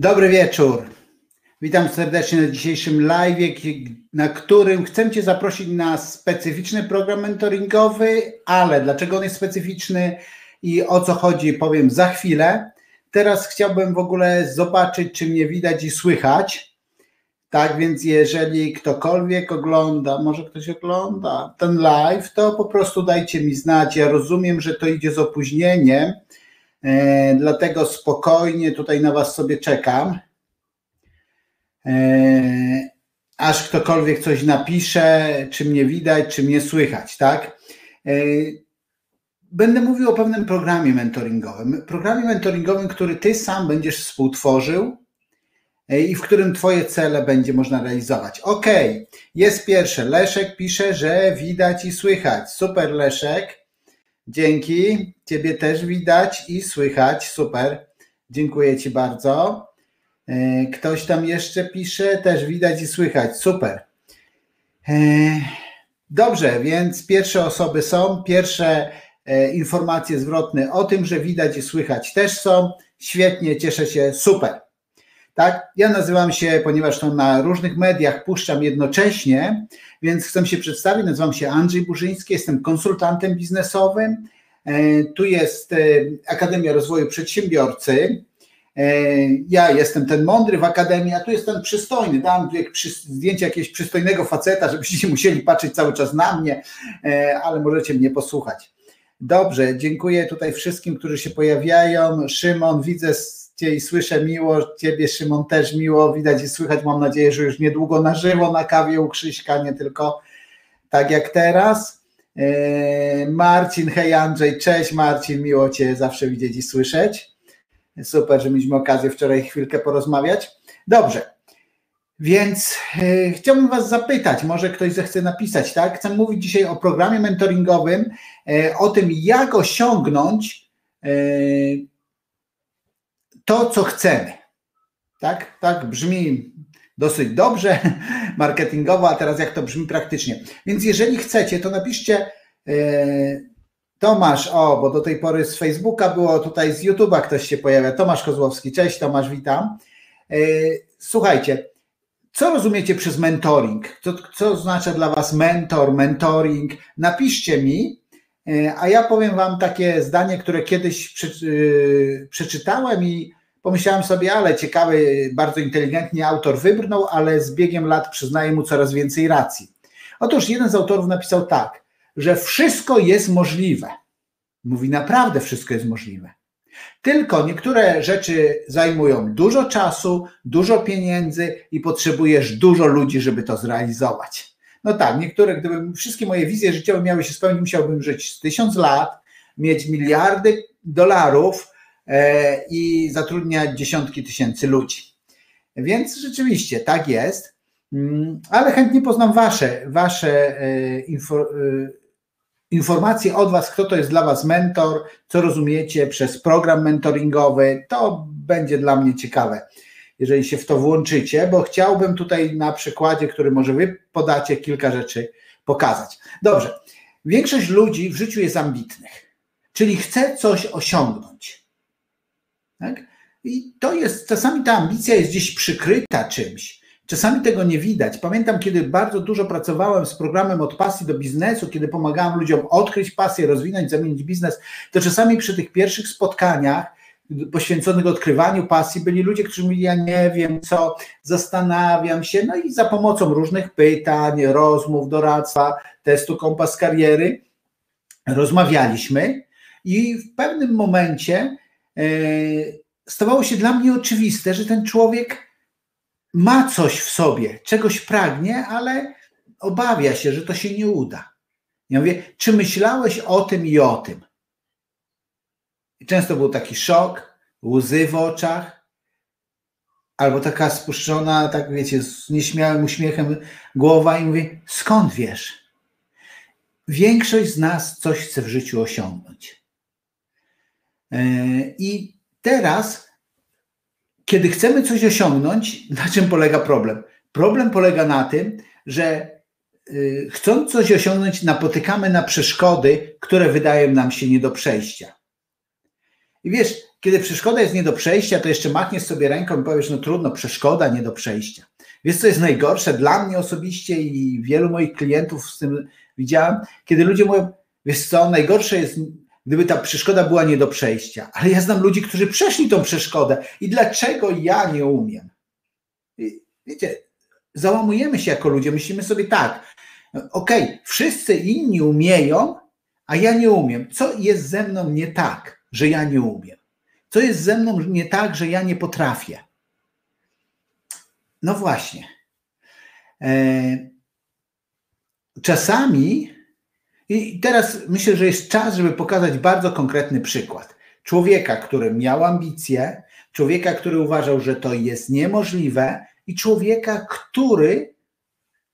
Dobry wieczór. Witam serdecznie na dzisiejszym live, na którym chcę Cię zaprosić na specyficzny program mentoringowy, ale dlaczego on jest specyficzny i o co chodzi, powiem za chwilę. Teraz chciałbym w ogóle zobaczyć, czy mnie widać i słychać. Tak więc, jeżeli ktokolwiek ogląda, może ktoś ogląda ten live, to po prostu dajcie mi znać. Ja rozumiem, że to idzie z opóźnieniem dlatego spokojnie tutaj na Was sobie czekam. E, aż ktokolwiek coś napisze, czy mnie widać, czy mnie słychać, tak? E, będę mówił o pewnym programie mentoringowym. Programie mentoringowym, który Ty sam będziesz współtworzył i w którym Twoje cele będzie można realizować. Ok, jest pierwsze. Leszek pisze, że widać i słychać. Super, Leszek. Dzięki. Ciebie też widać i słychać. Super. Dziękuję Ci bardzo. E, ktoś tam jeszcze pisze, też widać i słychać. Super. E, dobrze, więc pierwsze osoby są, pierwsze e, informacje zwrotne o tym, że widać i słychać też są. Świetnie, cieszę się, super. Tak, ja nazywam się, ponieważ to na różnych mediach puszczam jednocześnie, więc chcę się przedstawić. Nazywam się Andrzej Burzyński, jestem konsultantem biznesowym. E, tu jest e, Akademia Rozwoju Przedsiębiorcy. E, ja jestem ten mądry w Akademii, a tu jest ten przystojny. Dam zdjęcie jakiegoś przystojnego faceta, żebyście musieli patrzeć cały czas na mnie, ale możecie mnie posłuchać. Dobrze, dziękuję tutaj wszystkim, którzy się pojawiają. Szymon, widzę Cię i słyszę miło, Ciebie Szymon też miło, widać i słychać, mam nadzieję, że już niedługo na żywo na kawie u Krzyśka, nie tylko tak jak teraz. E, Marcin, hej Andrzej, cześć Marcin, miło Cię zawsze widzieć i słyszeć. Super, że mieliśmy okazję wczoraj chwilkę porozmawiać. Dobrze, więc e, chciałbym Was zapytać, może ktoś zechce napisać, tak? Chcę mówić dzisiaj o programie mentoringowym, e, o tym, jak osiągnąć to, co chcemy. Tak, tak brzmi dosyć dobrze marketingowo, a teraz jak to brzmi praktycznie. Więc jeżeli chcecie, to napiszcie e, Tomasz, o, bo do tej pory z Facebooka było, tutaj z YouTube'a ktoś się pojawia. Tomasz Kozłowski, cześć Tomasz, witam. E, słuchajcie, co rozumiecie przez mentoring? Co, co oznacza dla Was mentor, mentoring? Napiszcie mi, e, a ja powiem Wam takie zdanie, które kiedyś przeczytałem i Pomyślałem sobie, ale ciekawy, bardzo inteligentnie autor wybrnął, ale z biegiem lat przyznaje mu coraz więcej racji. Otóż jeden z autorów napisał tak, że wszystko jest możliwe. Mówi, naprawdę wszystko jest możliwe. Tylko niektóre rzeczy zajmują dużo czasu, dużo pieniędzy i potrzebujesz dużo ludzi, żeby to zrealizować. No tak, niektóre, gdyby wszystkie moje wizje życiowe miały się spełnić, musiałbym żyć z tysiąc lat, mieć miliardy dolarów, i zatrudniać dziesiątki tysięcy ludzi. Więc rzeczywiście tak jest, mm, ale chętnie poznam Wasze, wasze e, e, informacje od Was, kto to jest dla Was mentor, co rozumiecie przez program mentoringowy. To będzie dla mnie ciekawe, jeżeli się w to włączycie, bo chciałbym tutaj na przykładzie, który może Wy podacie, kilka rzeczy pokazać. Dobrze. Większość ludzi w życiu jest ambitnych, czyli chce coś osiągnąć. Tak? I to jest, czasami ta ambicja jest gdzieś przykryta czymś. Czasami tego nie widać. Pamiętam, kiedy bardzo dużo pracowałem z programem od pasji do biznesu, kiedy pomagałem ludziom odkryć pasję, rozwinąć, zamienić biznes, to czasami przy tych pierwszych spotkaniach poświęconych odkrywaniu pasji byli ludzie, którzy mówili, ja nie wiem co, zastanawiam się, no i za pomocą różnych pytań, rozmów, doradztwa, testu kompas kariery rozmawialiśmy i w pewnym momencie stawało się dla mnie oczywiste, że ten człowiek ma coś w sobie, czegoś pragnie, ale obawia się, że to się nie uda. Ja mówię, czy myślałeś o tym i o tym? I często był taki szok, łzy w oczach, albo taka spuszczona, tak wiecie, z nieśmiałym uśmiechem głowa i mówi, skąd wiesz? Większość z nas coś chce w życiu osiągnąć. E, I teraz, kiedy chcemy coś osiągnąć, na czym polega problem? Problem polega na tym, że y, chcąc coś osiągnąć, napotykamy na przeszkody, które wydają nam się nie do przejścia. I wiesz, kiedy przeszkoda jest nie do przejścia, to jeszcze machniesz sobie ręką i powiesz, no trudno, przeszkoda nie do przejścia. Wiesz, co jest najgorsze dla mnie osobiście i wielu moich klientów z tym widziałem, kiedy ludzie mówią, wiesz co, najgorsze jest, gdyby ta przeszkoda była nie do przejścia, ale ja znam ludzi, którzy przeszli tą przeszkodę i dlaczego ja nie umiem? I wiecie, załamujemy się jako ludzie, myślimy sobie tak, okej, okay, wszyscy inni umieją, a ja nie umiem. Co jest ze mną nie tak, że ja nie umiem? Co jest ze mną nie tak, że ja nie potrafię? No właśnie. E, czasami, i teraz myślę, że jest czas, żeby pokazać bardzo konkretny przykład. Człowieka, który miał ambicje, człowieka, który uważał, że to jest niemożliwe, i człowieka, który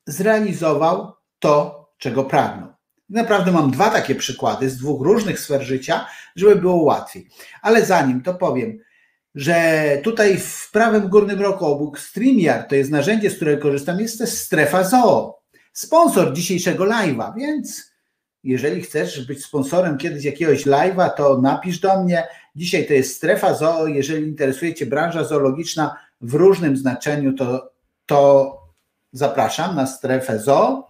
zrealizował to, czego pragnął. Naprawdę mam dwa takie przykłady z dwóch różnych sfer życia, żeby było łatwiej. Ale zanim to powiem, że tutaj w prawym górnym rogu obok StreamYard, to jest narzędzie, z którego korzystam, jest też strefa ZOO, sponsor dzisiejszego live'a, więc jeżeli chcesz być sponsorem kiedyś jakiegoś live'a, to napisz do mnie. Dzisiaj to jest strefa ZOO, jeżeli interesuje Cię branża zoologiczna w różnym znaczeniu, to, to zapraszam na strefę ZOO.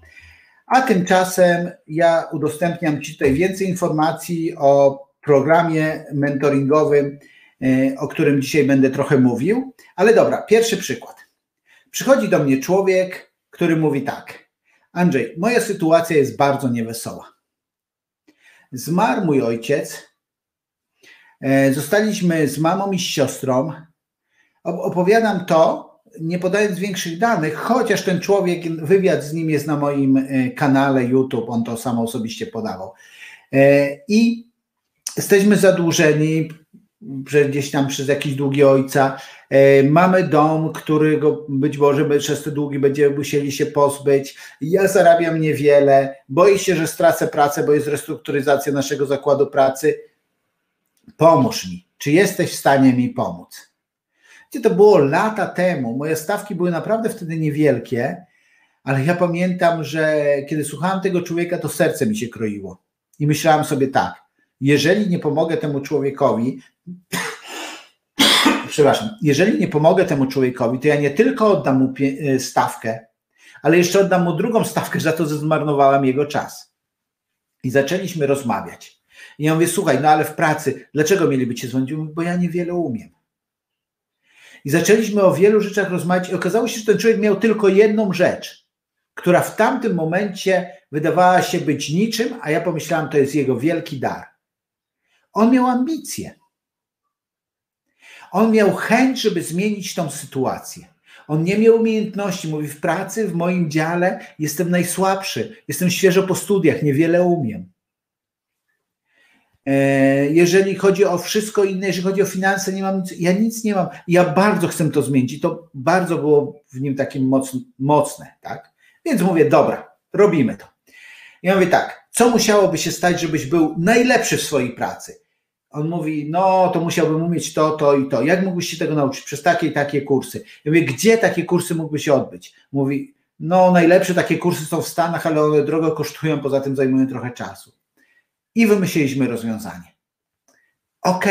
A tymczasem ja udostępniam Ci tutaj więcej informacji o programie mentoringowym, e, o którym dzisiaj będę trochę mówił. Ale dobra, pierwszy przykład. Przychodzi do mnie człowiek, który mówi tak: Andrzej, moja sytuacja jest bardzo niewesoła. Zmarł mój ojciec. E, zostaliśmy z mamą i z siostrą. Opowiadam to, nie podając większych danych, chociaż ten człowiek, wywiad z nim jest na moim e, kanale YouTube, on to sam osobiście podawał. E, I jesteśmy zadłużeni gdzieś tam przez jakiś długi ojca. E, mamy dom, którego być może przez te długi będziemy musieli się pozbyć. Ja zarabiam niewiele, boję się, że stracę pracę, bo jest restrukturyzacja naszego zakładu pracy. Pomóż mi. Czy jesteś w stanie mi pomóc? Gdzie to było lata temu. Moje stawki były naprawdę wtedy niewielkie, ale ja pamiętam, że kiedy słuchałem tego człowieka, to serce mi się kroiło. I myślałem sobie tak, jeżeli nie pomogę temu człowiekowi, przepraszam, jeżeli nie pomogę temu człowiekowi, to ja nie tylko oddam mu e, stawkę, ale jeszcze oddam mu drugą stawkę za to, że zmarnowałem jego czas. I zaczęliśmy rozmawiać. I ja mówię, słuchaj, no ale w pracy, dlaczego mieliby cię dzwonić? Bo ja niewiele umiem. I zaczęliśmy o wielu rzeczach rozmawiać i okazało się, że ten człowiek miał tylko jedną rzecz, która w tamtym momencie wydawała się być niczym, a ja pomyślałem, to jest jego wielki dar. On miał ambicje. On miał chęć, żeby zmienić tą sytuację. On nie miał umiejętności. Mówi, w pracy, w moim dziale jestem najsłabszy, jestem świeżo po studiach, niewiele umiem. E, jeżeli chodzi o wszystko inne, jeżeli chodzi o finanse, nie mam nic, ja nic nie mam. Ja bardzo chcę to zmienić i to bardzo było w nim takie mocne, mocne tak? Więc mówię, dobra, robimy to. Ja mówię tak, co musiałoby się stać, żebyś był najlepszy w swojej pracy? On mówi, no to musiałbym umieć to, to i to. Jak mógłbyś się tego nauczyć? Przez takie i takie kursy. Ja mówię, gdzie takie kursy mógłby się odbyć? Mówi, no najlepsze takie kursy są w Stanach, ale one drogo kosztują, poza tym zajmują trochę czasu i wymyśliliśmy rozwiązanie. OK,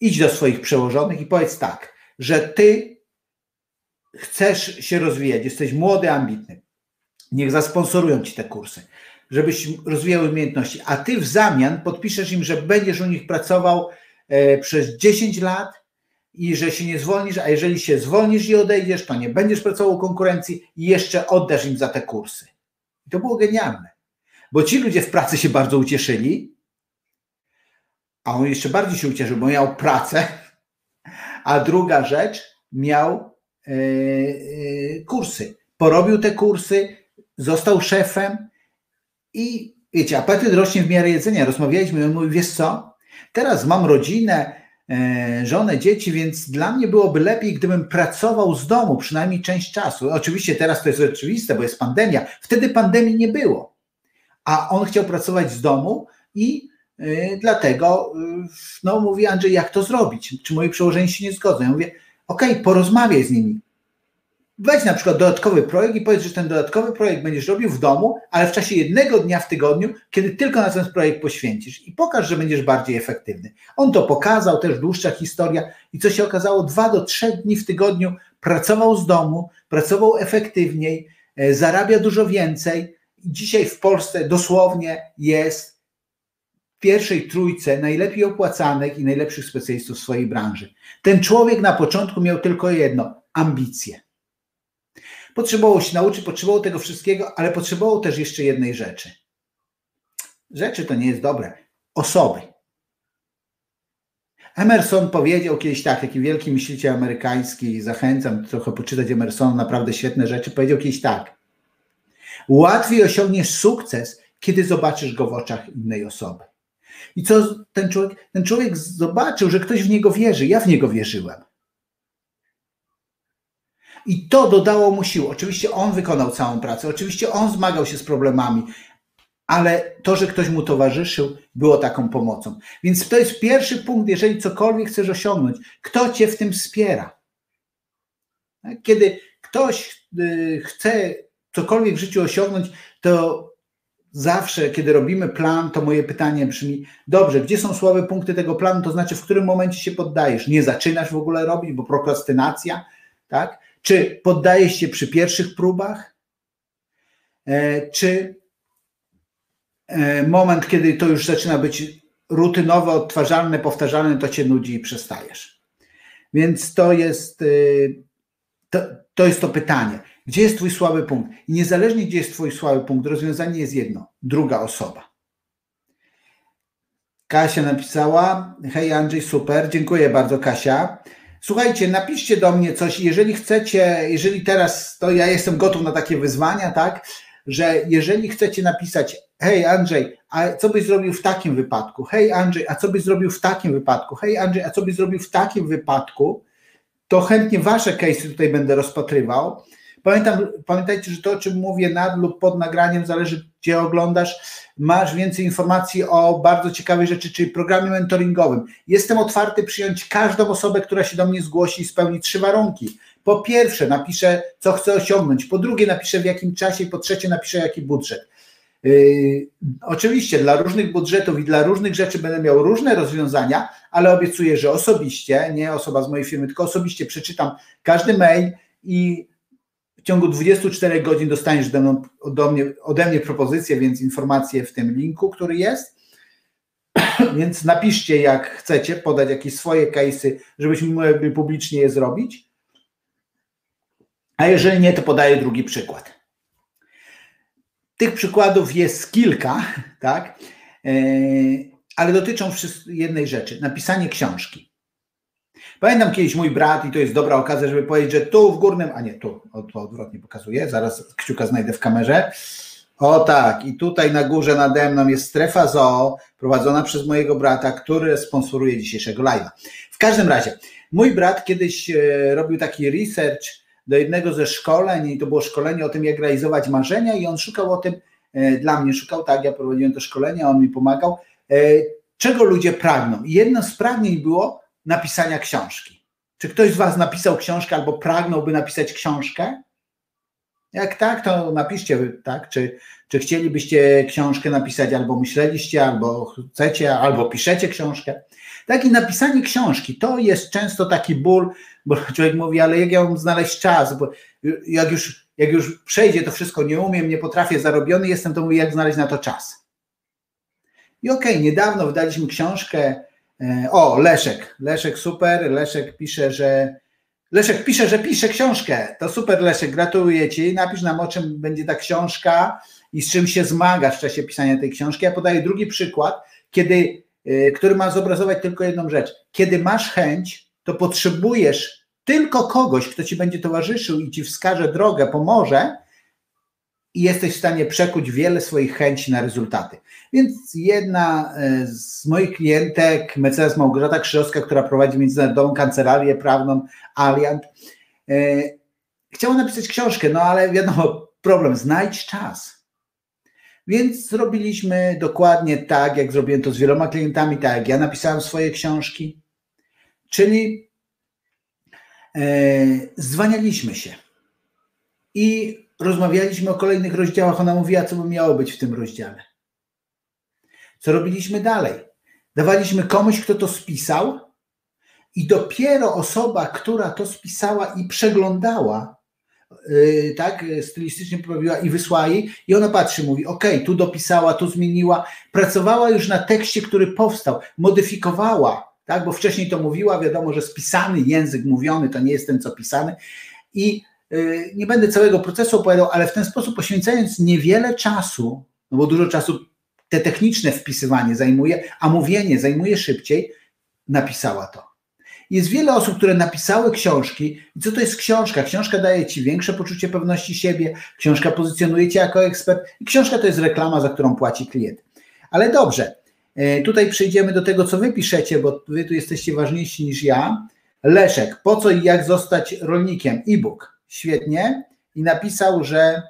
idź do swoich przełożonych i powiedz tak, że ty chcesz się rozwijać, jesteś młody, ambitny. Niech zasponsorują ci te kursy, żebyś rozwijał umiejętności, a ty w zamian podpiszesz im, że będziesz u nich pracował e, przez 10 lat i że się nie zwolnisz, a jeżeli się zwolnisz i odejdziesz, to nie będziesz pracował u konkurencji i jeszcze oddasz im za te kursy. I to było genialne bo ci ludzie w pracy się bardzo ucieszyli, a on jeszcze bardziej się ucieszył, bo miał pracę, a druga rzecz, miał yy, kursy. Porobił te kursy, został szefem i wiecie, apetyt rośnie w miarę jedzenia. Rozmawialiśmy on mówi, wiesz co, teraz mam rodzinę, yy, żonę, dzieci, więc dla mnie byłoby lepiej, gdybym pracował z domu przynajmniej część czasu. Oczywiście teraz to jest oczywiste, bo jest pandemia. Wtedy pandemii nie było a on chciał pracować z domu i y, dlatego y, no, mówi Andrzej, jak to zrobić? Czy moi przełożeni się nie zgodzą? Ja mówię, okej, okay, porozmawiaj z nimi. Weź na przykład dodatkowy projekt i powiedz, że ten dodatkowy projekt będziesz robił w domu, ale w czasie jednego dnia w tygodniu, kiedy tylko na ten projekt poświęcisz i pokaż, że będziesz bardziej efektywny. On to pokazał, też dłuższa historia i co się okazało, dwa do trzech dni w tygodniu pracował z domu, pracował efektywniej, e, zarabia dużo więcej. Dzisiaj w Polsce dosłownie jest pierwszej trójce najlepiej opłacanych i najlepszych specjalistów w swojej branży. Ten człowiek na początku miał tylko jedno ambicje Potrzebował się nauczyć, potrzebował tego wszystkiego, ale potrzebował też jeszcze jednej rzeczy. Rzeczy to nie jest dobre. Osoby. Emerson powiedział kiedyś tak, taki wielki myśliciel amerykański, zachęcam trochę poczytać Emersona, naprawdę świetne rzeczy, powiedział kiedyś tak. Łatwiej osiągniesz sukces, kiedy zobaczysz go w oczach innej osoby. I co ten człowiek? Ten człowiek zobaczył, że ktoś w niego wierzy. Ja w niego wierzyłem. I to dodało mu sił. Oczywiście on wykonał całą pracę, oczywiście on zmagał się z problemami, ale to, że ktoś mu towarzyszył, było taką pomocą. Więc to jest pierwszy punkt, jeżeli cokolwiek chcesz osiągnąć, kto cię w tym wspiera. Kiedy ktoś y, chce cokolwiek w życiu osiągnąć, to zawsze, kiedy robimy plan, to moje pytanie brzmi: dobrze, gdzie są słabe punkty tego planu? To znaczy, w którym momencie się poddajesz? Nie zaczynasz w ogóle robić, bo prokrastynacja, tak? Czy poddajesz się przy pierwszych próbach? E, czy e, moment, kiedy to już zaczyna być rutynowe, odtwarzalne, powtarzalne, to cię nudzi i przestajesz? Więc to jest y, to, to jest to pytanie. Gdzie jest Twój słaby punkt? I niezależnie, gdzie jest Twój słaby punkt, rozwiązanie jest jedno: druga osoba. Kasia napisała: Hej Andrzej, super, dziękuję bardzo, Kasia. Słuchajcie, napiszcie do mnie coś, jeżeli chcecie, jeżeli teraz to ja jestem gotów na takie wyzwania, tak, że jeżeli chcecie napisać, hej Andrzej, a co byś zrobił w takim wypadku? Hej Andrzej, a co byś zrobił w takim wypadku? Hej Andrzej, a co byś zrobił w takim wypadku? To chętnie wasze case'y tutaj będę rozpatrywał. Pamiętam, pamiętajcie, że to, o czym mówię nad lub pod nagraniem, zależy gdzie oglądasz, masz więcej informacji o bardzo ciekawej rzeczy, czyli programie mentoringowym. Jestem otwarty przyjąć każdą osobę, która się do mnie zgłosi i spełni trzy warunki. Po pierwsze, napiszę, co chcę osiągnąć. Po drugie, napiszę w jakim czasie. Po trzecie, napiszę, jaki budżet. Yy, oczywiście dla różnych budżetów i dla różnych rzeczy będę miał różne rozwiązania, ale obiecuję, że osobiście, nie osoba z mojej firmy, tylko osobiście przeczytam każdy mail i w ciągu 24 godzin dostaniesz do, do mnie, ode mnie propozycję, więc informacje w tym linku, który jest. Więc napiszcie, jak chcecie, podać jakieś swoje case'y, żebyśmy mogli publicznie je zrobić. A jeżeli nie, to podaję drugi przykład. Tych przykładów jest kilka, tak? E, ale dotyczą jednej rzeczy: napisanie książki. Pamiętam kiedyś mój brat, i to jest dobra okazja, żeby powiedzieć, że tu w górnym, a nie tu, to odwrotnie pokazuję, zaraz kciuka znajdę w kamerze. O tak, i tutaj na górze nade mną jest strefa zoo, prowadzona przez mojego brata, który sponsoruje dzisiejszego live'a. W każdym razie, mój brat kiedyś e, robił taki research do jednego ze szkoleń, i to było szkolenie o tym, jak realizować marzenia, i on szukał o tym, e, dla mnie szukał, tak, ja prowadziłem to szkolenie, on mi pomagał, e, czego ludzie pragną. I jedno z pragnień było napisania książki. Czy ktoś z Was napisał książkę albo pragnąłby napisać książkę? Jak tak, to napiszcie, tak? Czy, czy chcielibyście książkę napisać, albo myśleliście, albo chcecie, albo piszecie książkę. Tak i napisanie książki to jest często taki ból, bo człowiek mówi, ale jak ja mam znaleźć czas, bo jak już, jak już przejdzie to wszystko, nie umiem, nie potrafię, zarobiony jestem, to mówię, jak znaleźć na to czas. I okej, okay, niedawno wydaliśmy książkę o, Leszek. Leszek super. Leszek pisze, że. Leszek pisze, że pisze książkę. To super, Leszek, gratuluję Ci. Napisz nam, o czym będzie ta książka i z czym się zmagasz w czasie pisania tej książki. Ja podaję drugi przykład, kiedy, e, który ma zobrazować tylko jedną rzecz. Kiedy masz chęć, to potrzebujesz tylko kogoś, kto Ci będzie towarzyszył i Ci wskaże drogę, pomoże, i jesteś w stanie przekuć wiele swoich chęci na rezultaty. Więc jedna e, z moich klientek, mecenas Małgorzata Krzyżowska, która prowadzi międzynarodową kancelarię prawną Alliant, e, chciała napisać książkę, no ale wiadomo, problem, znajdź czas. Więc zrobiliśmy dokładnie tak, jak zrobiłem to z wieloma klientami, tak jak ja napisałem swoje książki, czyli e, zwanialiśmy się i rozmawialiśmy o kolejnych rozdziałach. Ona mówiła, co by miało być w tym rozdziale. Co robiliśmy dalej? Dawaliśmy komuś, kto to spisał, i dopiero osoba, która to spisała i przeglądała, yy, tak, stylistycznie poprawiła i wysłała jej, i ona patrzy, mówi: OK, tu dopisała, tu zmieniła, pracowała już na tekście, który powstał, modyfikowała, tak, bo wcześniej to mówiła, wiadomo, że spisany język mówiony to nie jest ten, co pisany. I nie będę całego procesu opowiadał, ale w ten sposób poświęcając niewiele czasu, no bo dużo czasu te techniczne wpisywanie zajmuje, a mówienie zajmuje szybciej, napisała to. Jest wiele osób, które napisały książki. I co to jest książka? Książka daje ci większe poczucie pewności siebie, książka pozycjonuje cię jako ekspert i książka to jest reklama, za którą płaci klient. Ale dobrze, e, tutaj przejdziemy do tego, co wy piszecie, bo wy tu jesteście ważniejsi niż ja. Leszek, po co i jak zostać rolnikiem? E-book. Świetnie. I napisał, że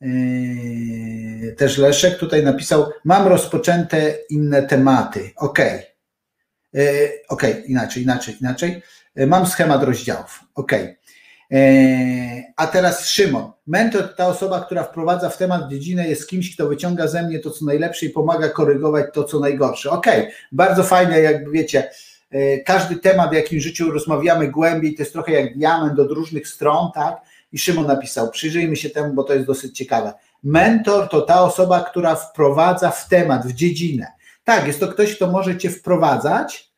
Yy, też Leszek tutaj napisał, mam rozpoczęte inne tematy. Ok. Yy, ok, inaczej, inaczej, inaczej. Yy, mam schemat rozdziałów. Ok. A teraz Szymon. Mentor to ta osoba, która wprowadza w temat dziedzinę, jest kimś, kto wyciąga ze mnie to, co najlepsze i pomaga korygować to, co najgorsze. Ok, bardzo fajne, jakby wiecie, każdy temat, w jakim życiu rozmawiamy głębiej, to jest trochę jak diament od różnych stron, tak? I Szymon napisał, przyjrzyjmy się temu, bo to jest dosyć ciekawe. Mentor to ta osoba, która wprowadza w temat, w dziedzinę. Tak, jest to ktoś, kto może cię wprowadzać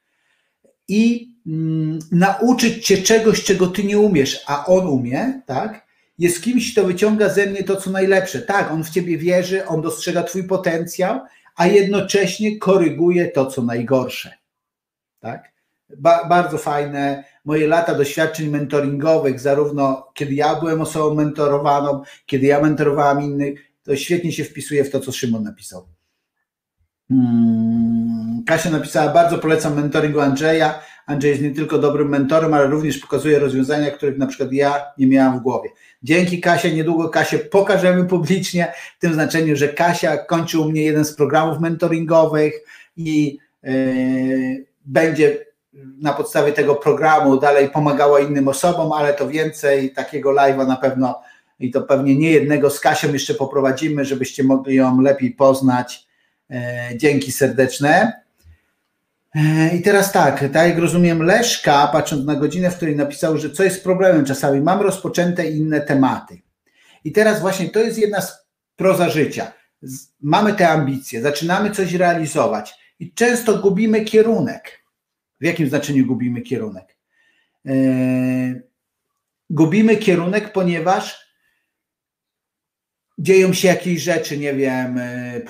i mm, nauczyć cię czegoś, czego ty nie umiesz, a on umie, tak? Jest kimś, kto wyciąga ze mnie to, co najlepsze. Tak, on w ciebie wierzy, on dostrzega twój potencjał, a jednocześnie koryguje to, co najgorsze. Tak? Ba bardzo fajne moje lata doświadczeń mentoringowych, zarówno kiedy ja byłem osobą mentorowaną, kiedy ja mentorowałam innych, to świetnie się wpisuje w to, co Szymon napisał. Hmm, Kasia napisała, bardzo polecam mentoringu Andrzeja. Andrzej jest nie tylko dobrym mentorem, ale również pokazuje rozwiązania, których na przykład ja nie miałam w głowie. Dzięki Kasia, niedługo Kasię pokażemy publicznie, w tym znaczeniu, że Kasia kończy u mnie jeden z programów mentoringowych i yy, będzie na podstawie tego programu dalej pomagała innym osobom, ale to więcej takiego live'a na pewno i to pewnie nie jednego z Kasią jeszcze poprowadzimy, żebyście mogli ją lepiej poznać. E, dzięki serdeczne. E, I teraz tak, tak jak rozumiem, Leszka, patrząc na godzinę, w której napisał, że co jest problemem czasami, mam rozpoczęte inne tematy. I teraz właśnie to jest jedna z proza życia. Mamy te ambicje, zaczynamy coś realizować i często gubimy kierunek. W jakim znaczeniu gubimy kierunek? E, gubimy kierunek, ponieważ dzieją się jakieś rzeczy, nie wiem, e,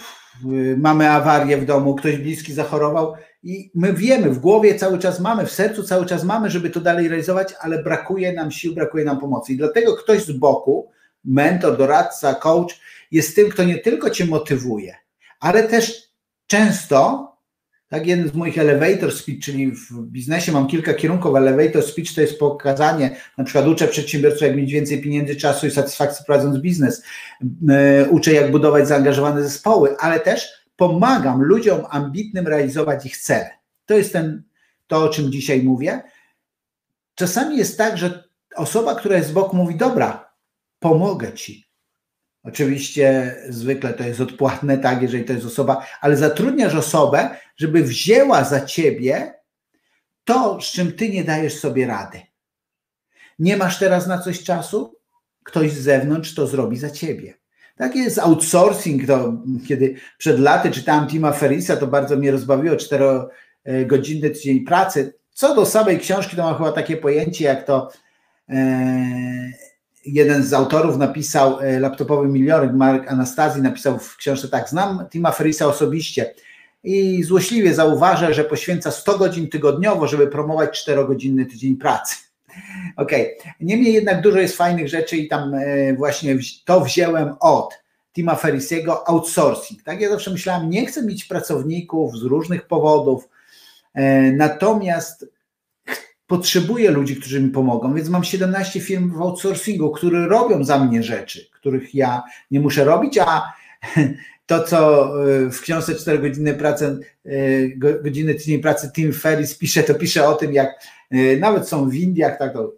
mamy awarię w domu, ktoś bliski zachorował i my wiemy, w głowie cały czas mamy, w sercu cały czas mamy, żeby to dalej realizować, ale brakuje nam sił, brakuje nam pomocy. I dlatego ktoś z boku, mentor, doradca, coach, jest tym, kto nie tylko cię motywuje, ale też często tak, jeden z moich elevator speech, czyli w biznesie mam kilka kierunków. Elevator speech to jest pokazanie, na przykład uczę przedsiębiorców, jak mieć więcej pieniędzy, czasu i satysfakcji prowadząc biznes. E, uczę, jak budować zaangażowane zespoły, ale też pomagam ludziom ambitnym realizować ich cele. To jest ten, to, o czym dzisiaj mówię. Czasami jest tak, że osoba, która jest z boku, mówi: Dobra, pomogę ci, Oczywiście zwykle to jest odpłatne, tak, jeżeli to jest osoba, ale zatrudniasz osobę, żeby wzięła za ciebie to, z czym ty nie dajesz sobie rady. Nie masz teraz na coś czasu? Ktoś z zewnątrz to zrobi za ciebie. Tak jest outsourcing, to kiedy przed laty czytałem Tima Ferisa, to bardzo mnie rozbawiło, czterogodzinny tydzień pracy. Co do samej książki, to ma chyba takie pojęcie, jak to e, jeden z autorów napisał, e, laptopowy milioner, Mark Anastazji napisał w książce tak, znam Tima Ferrisa osobiście i złośliwie zauważę, że poświęca 100 godzin tygodniowo, żeby promować 4-godzinny tydzień pracy. Okej, okay. niemniej jednak dużo jest fajnych rzeczy i tam e, właśnie to wziąłem od Tima Ferrisiego, outsourcing. Tak, ja zawsze myślałem, nie chcę mieć pracowników z różnych powodów, e, natomiast potrzebuję ludzi, którzy mi pomogą, więc mam 17 firm w outsourcingu, które robią za mnie rzeczy, których ja nie muszę robić, a to, co e, w książce 4 godziny pracy, e, godziny tydzień pracy Tim Ferris pisze, to pisze o tym, jak e, nawet są w Indiach, tak to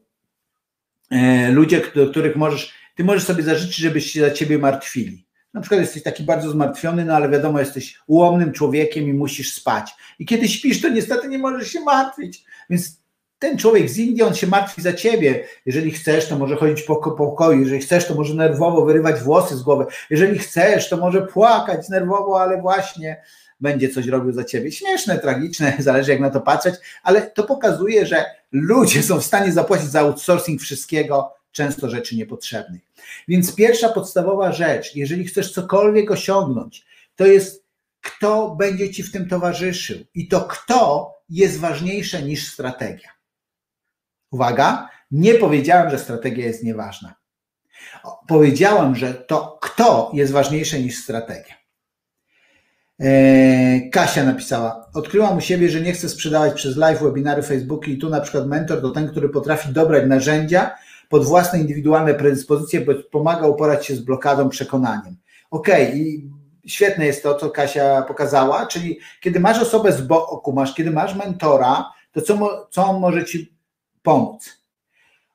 ludzie, do których możesz Ty możesz sobie zażyczyć, żebyś się za ciebie martwili. Na przykład jesteś taki bardzo zmartwiony, no ale wiadomo, jesteś ułomnym człowiekiem i musisz spać. I kiedy śpisz, to niestety nie możesz się martwić. Więc ten człowiek z Indii, on się martwi za ciebie. Jeżeli chcesz, to może chodzić po pokoju. Jeżeli chcesz, to może nerwowo wyrywać włosy z głowy. Jeżeli chcesz, to może płakać nerwowo, ale właśnie będzie coś robił za ciebie. Śmieszne, tragiczne, zależy jak na to patrzeć, ale to pokazuje, że ludzie są w stanie zapłacić za outsourcing wszystkiego, często rzeczy niepotrzebnych. Więc pierwsza podstawowa rzecz, jeżeli chcesz cokolwiek osiągnąć, to jest kto będzie ci w tym towarzyszył i to kto jest ważniejsze niż strategia. Uwaga, nie powiedziałem, że strategia jest nieważna. Powiedziałem, że to kto jest ważniejsze niż strategia. E, Kasia napisała, odkryłam u siebie, że nie chcę sprzedawać przez live, webinary, Facebooki i tu na przykład mentor to ten, który potrafi dobrać narzędzia pod własne indywidualne predyspozycje, bo pomaga uporać się z blokadą, przekonaniem. Okej, okay, i świetne jest to, co Kasia pokazała, czyli kiedy masz osobę z boku, masz, kiedy masz mentora, to co, co on może ci pomóc?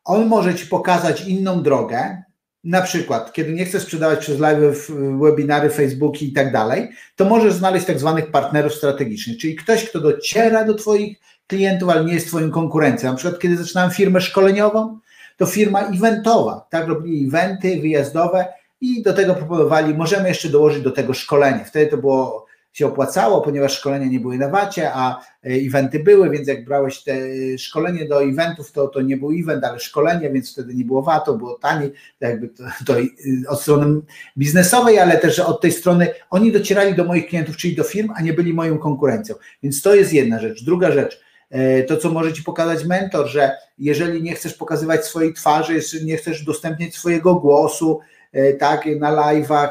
On może ci pokazać inną drogę, na przykład, kiedy nie chcesz sprzedawać przez live, webinary, Facebooki i tak dalej, to możesz znaleźć tak zwanych partnerów strategicznych, czyli ktoś, kto dociera do Twoich klientów, ale nie jest Twoim konkurencją. Na przykład, kiedy zaczynałem firmę szkoleniową, to firma eventowa, tak, robili eventy wyjazdowe i do tego proponowali, możemy jeszcze dołożyć do tego szkolenie. Wtedy to było się opłacało, ponieważ szkolenia nie były na wacie, a e, eventy były, więc jak brałeś te szkolenie do eventów, to, to nie był event, ale szkolenie, więc wtedy nie było VAT-u, było taniej, jakby to, to od strony biznesowej, ale też od tej strony oni docierali do moich klientów, czyli do firm, a nie byli moją konkurencją. Więc to jest jedna rzecz. Druga rzecz, e, to, co może Ci pokazać mentor, że jeżeli nie chcesz pokazywać swojej twarzy, nie chcesz udostępniać swojego głosu, e, tak, na live'ach,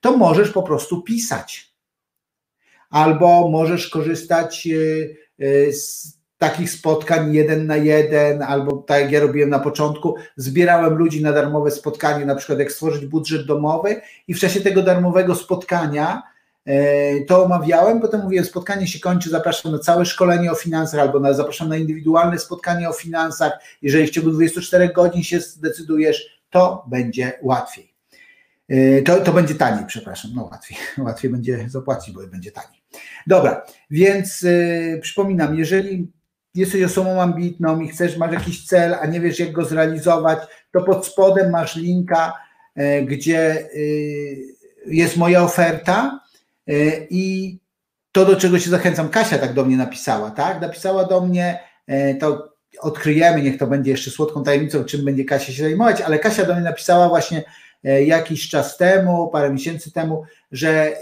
to możesz po prostu pisać albo możesz korzystać e, e, z takich spotkań jeden na jeden, albo tak jak ja robiłem na początku, zbierałem ludzi na darmowe spotkanie, na przykład jak stworzyć budżet domowy i w czasie tego darmowego spotkania e, to omawiałem, potem mówiłem, spotkanie się kończy, zapraszam na całe szkolenie o finansach, albo na, zapraszam na indywidualne spotkanie o finansach. Jeżeli w ciągu 24 godzin się zdecydujesz, to będzie łatwiej. To, to będzie taniej, przepraszam, no łatwiej, łatwiej będzie zapłacić, bo będzie taniej. Dobra, więc y, przypominam, jeżeli jesteś osobą ambitną i chcesz, masz jakiś cel, a nie wiesz jak go zrealizować, to pod spodem masz linka, y, gdzie y, jest moja oferta y, i to, do czego się zachęcam. Kasia tak do mnie napisała, tak? Napisała do mnie, y, to odkryjemy, niech to będzie jeszcze słodką tajemnicą, czym będzie Kasia się zajmować, ale Kasia do mnie napisała właśnie jakiś czas temu, parę miesięcy temu, że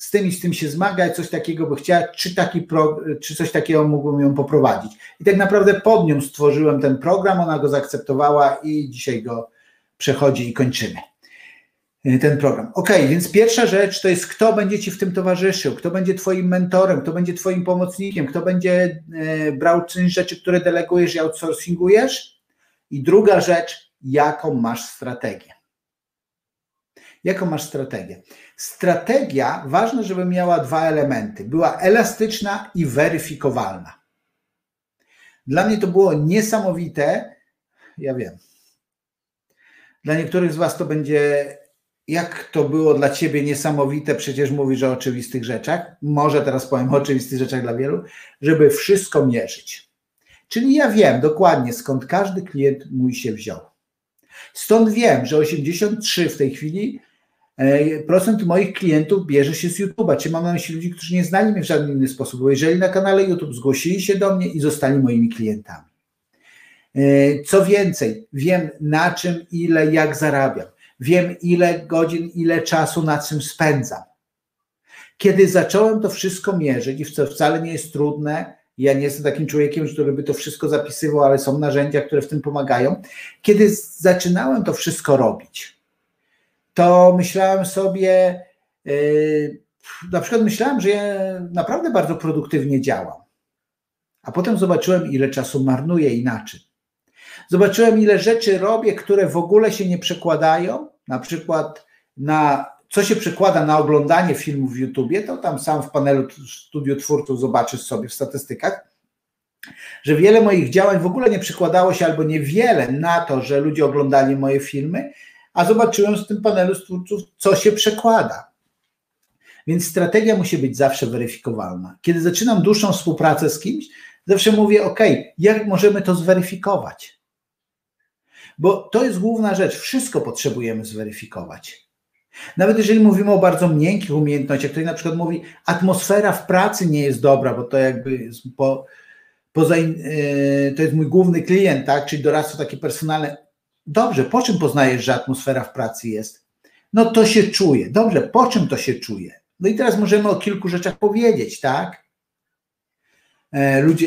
z tym i z tym się zmagać, coś takiego by chciała, czy, taki pro, czy coś takiego mógłbym ją poprowadzić. I tak naprawdę pod nią stworzyłem ten program, ona go zaakceptowała i dzisiaj go przechodzi i kończymy y, ten program. Ok, więc pierwsza rzecz to jest, kto będzie Ci w tym towarzyszył, kto będzie Twoim mentorem, kto będzie Twoim pomocnikiem, kto będzie e, brał część rzeczy, które delegujesz i outsourcingujesz. I druga rzecz, jaką masz strategię. Jaką masz strategię? Strategia, ważne, żeby miała dwa elementy. Była elastyczna i weryfikowalna. Dla mnie to było niesamowite. Ja wiem. Dla niektórych z Was to będzie, jak to było dla Ciebie niesamowite, przecież mówisz o oczywistych rzeczach. Może teraz powiem o oczywistych rzeczach dla wielu, żeby wszystko mierzyć. Czyli ja wiem dokładnie, skąd każdy klient mój się wziął. Stąd wiem, że 83 w tej chwili procent moich klientów bierze się z YouTube'a. Czy mam na myśli ludzi, którzy nie znali mnie w żaden inny sposób, bo jeżeli na kanale YouTube zgłosili się do mnie i zostali moimi klientami. E, co więcej, wiem na czym, ile, jak zarabiam. Wiem ile godzin, ile czasu na czym spędzam. Kiedy zacząłem to wszystko mierzyć, i co wcale nie jest trudne, ja nie jestem takim człowiekiem, który by to wszystko zapisywał, ale są narzędzia, które w tym pomagają. Kiedy zaczynałem to wszystko robić, to myślałem sobie, yy, na przykład myślałem, że ja naprawdę bardzo produktywnie działam. A potem zobaczyłem, ile czasu marnuję inaczej. Zobaczyłem, ile rzeczy robię, które w ogóle się nie przekładają, na przykład na co się przekłada na oglądanie filmów w YouTubie, to tam sam w panelu studiu twórców zobaczysz sobie w statystykach, że wiele moich działań w ogóle nie przekładało się albo niewiele na to, że ludzie oglądali moje filmy, a zobaczyłem z tym panelu stwórców, co się przekłada. Więc strategia musi być zawsze weryfikowalna. Kiedy zaczynam dłuższą współpracę z kimś, zawsze mówię: OK, jak możemy to zweryfikować? Bo to jest główna rzecz. Wszystko potrzebujemy zweryfikować. Nawet jeżeli mówimy o bardzo miękkich umiejętnościach, ktoś na przykład mówi, atmosfera w pracy nie jest dobra, bo to jakby po, poza, yy, to jest mój główny klient, tak, czyli doradztwo takie personalne. Dobrze, po czym poznajesz, że atmosfera w pracy jest? No to się czuje. Dobrze, po czym to się czuje? No i teraz możemy o kilku rzeczach powiedzieć, tak? E, ludzie,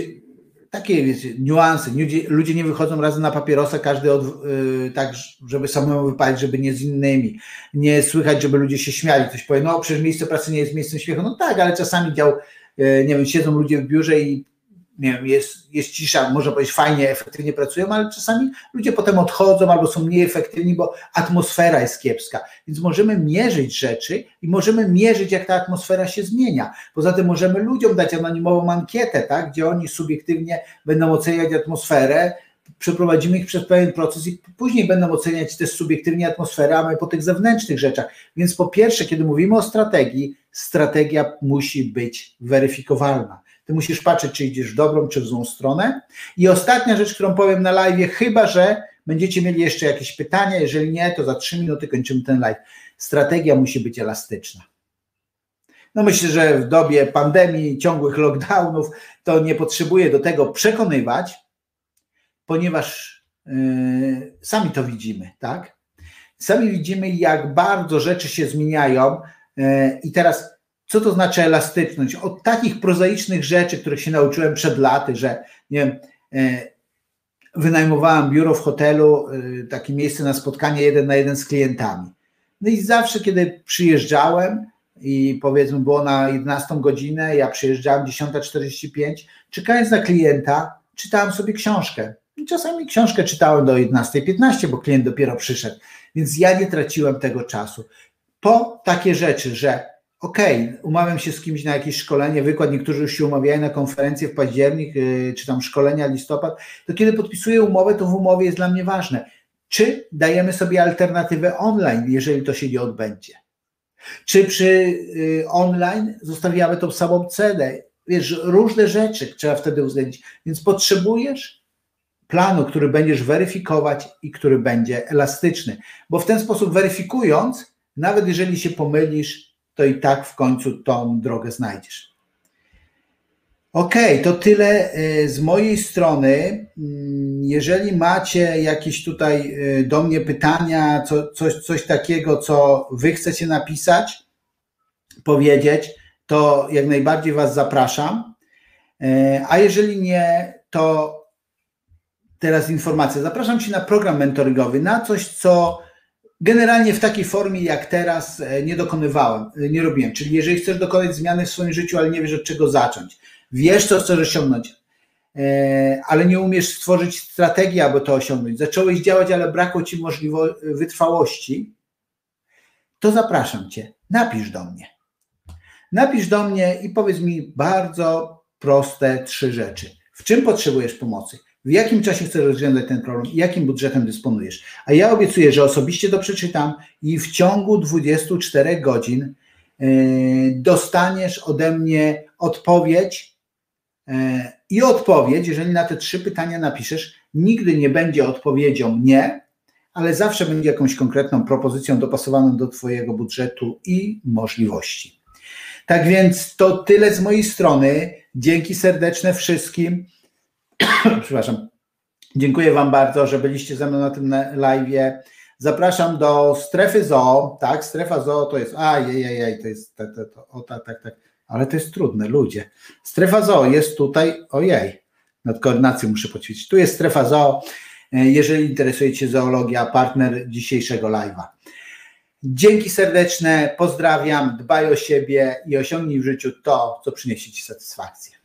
takie wiecie, niuanse. Ludzie, ludzie nie wychodzą razem na papierosa, każdy od, yy, tak, żeby samemu wypalić, żeby nie z innymi. Nie słychać, żeby ludzie się śmiali. Ktoś powie, no przecież miejsce pracy nie jest miejscem śmiechu. No tak, ale czasami dział, yy, nie wiem, siedzą ludzie w biurze i nie wiem, jest, jest cisza, można powiedzieć fajnie, efektywnie pracują, ale czasami ludzie potem odchodzą albo są mniej efektywni, bo atmosfera jest kiepska. Więc możemy mierzyć rzeczy i możemy mierzyć, jak ta atmosfera się zmienia. Poza tym możemy ludziom dać anonimową ankietę, tak, gdzie oni subiektywnie będą oceniać atmosferę, przeprowadzimy ich przez pewien proces i później będą oceniać też subiektywnie atmosferę, a my po tych zewnętrznych rzeczach. Więc po pierwsze, kiedy mówimy o strategii, strategia musi być weryfikowalna. Ty musisz patrzeć, czy idziesz w dobrą, czy w złą stronę. I ostatnia rzecz, którą powiem na live, chyba że będziecie mieli jeszcze jakieś pytania, jeżeli nie, to za trzy minuty kończymy ten live. Strategia musi być elastyczna. No myślę, że w dobie pandemii, ciągłych lockdownów, to nie potrzebuję do tego przekonywać, ponieważ yy, sami to widzimy, tak? Sami widzimy, jak bardzo rzeczy się zmieniają. Yy, I teraz co to znaczy elastyczność? Od takich prozaicznych rzeczy, których się nauczyłem przed laty, że nie wiem, e, wynajmowałem biuro w hotelu, e, takie miejsce na spotkanie jeden na jeden z klientami. No i zawsze, kiedy przyjeżdżałem i powiedzmy było na 11 godzinę, ja przyjeżdżałem 10.45, czekając na klienta, czytałem sobie książkę. I czasami książkę czytałem do 11.15, bo klient dopiero przyszedł, więc ja nie traciłem tego czasu. Po takie rzeczy, że okej, okay, umawiam się z kimś na jakieś szkolenie, wykład, niektórzy już się umawiają na konferencję w październik, yy, czy tam szkolenia listopad, to kiedy podpisuję umowę, to w umowie jest dla mnie ważne, czy dajemy sobie alternatywę online, jeżeli to się nie odbędzie. Czy przy yy, online zostawiamy tą samą cenę. Wiesz, różne rzeczy trzeba wtedy uwzględnić. Więc potrzebujesz planu, który będziesz weryfikować i który będzie elastyczny, bo w ten sposób weryfikując, nawet jeżeli się pomylisz, to i tak w końcu tą drogę znajdziesz. Ok, to tyle y, z mojej strony. Mm, jeżeli macie jakieś tutaj y, do mnie pytania, co, coś, coś takiego, co wy chcecie napisać, powiedzieć, to jak najbardziej Was zapraszam. Y, a jeżeli nie, to teraz informacja. Zapraszam Cię na program mentoringowy, na coś, co Generalnie w takiej formie jak teraz e, nie dokonywałem, e, nie robiłem. Czyli jeżeli chcesz dokonać zmiany w swoim życiu, ale nie wiesz od czego zacząć, wiesz co chcesz osiągnąć, e, ale nie umiesz stworzyć strategii, aby to osiągnąć, zacząłeś działać, ale brakło ci możliwości wytrwałości, to zapraszam cię, napisz do mnie. Napisz do mnie i powiedz mi bardzo proste trzy rzeczy. W czym potrzebujesz pomocy? W jakim czasie chcesz rozwiązać ten problem jakim budżetem dysponujesz. A ja obiecuję, że osobiście to przeczytam i w ciągu 24 godzin e, dostaniesz ode mnie odpowiedź e, i odpowiedź, jeżeli na te trzy pytania napiszesz, nigdy nie będzie odpowiedzią nie, ale zawsze będzie jakąś konkretną propozycją dopasowaną do Twojego budżetu i możliwości. Tak więc to tyle z mojej strony. Dzięki serdeczne wszystkim. Przepraszam. Dziękuję Wam bardzo, że byliście ze mną na tym live. Zapraszam do strefy zoo, tak? Strefa zoo to jest. A, jej, jej, to jest. To, to, to, o, tak, tak, tak. Ale to jest trudne, ludzie. Strefa zoo jest tutaj. Ojej, nad koordynacją muszę poćwiczyć. Tu jest strefa zoo. Jeżeli interesuje Cię zoologia, partner dzisiejszego live'a. Dzięki serdeczne, pozdrawiam, dbaj o siebie i osiągnij w życiu to, co przyniesie Ci satysfakcję.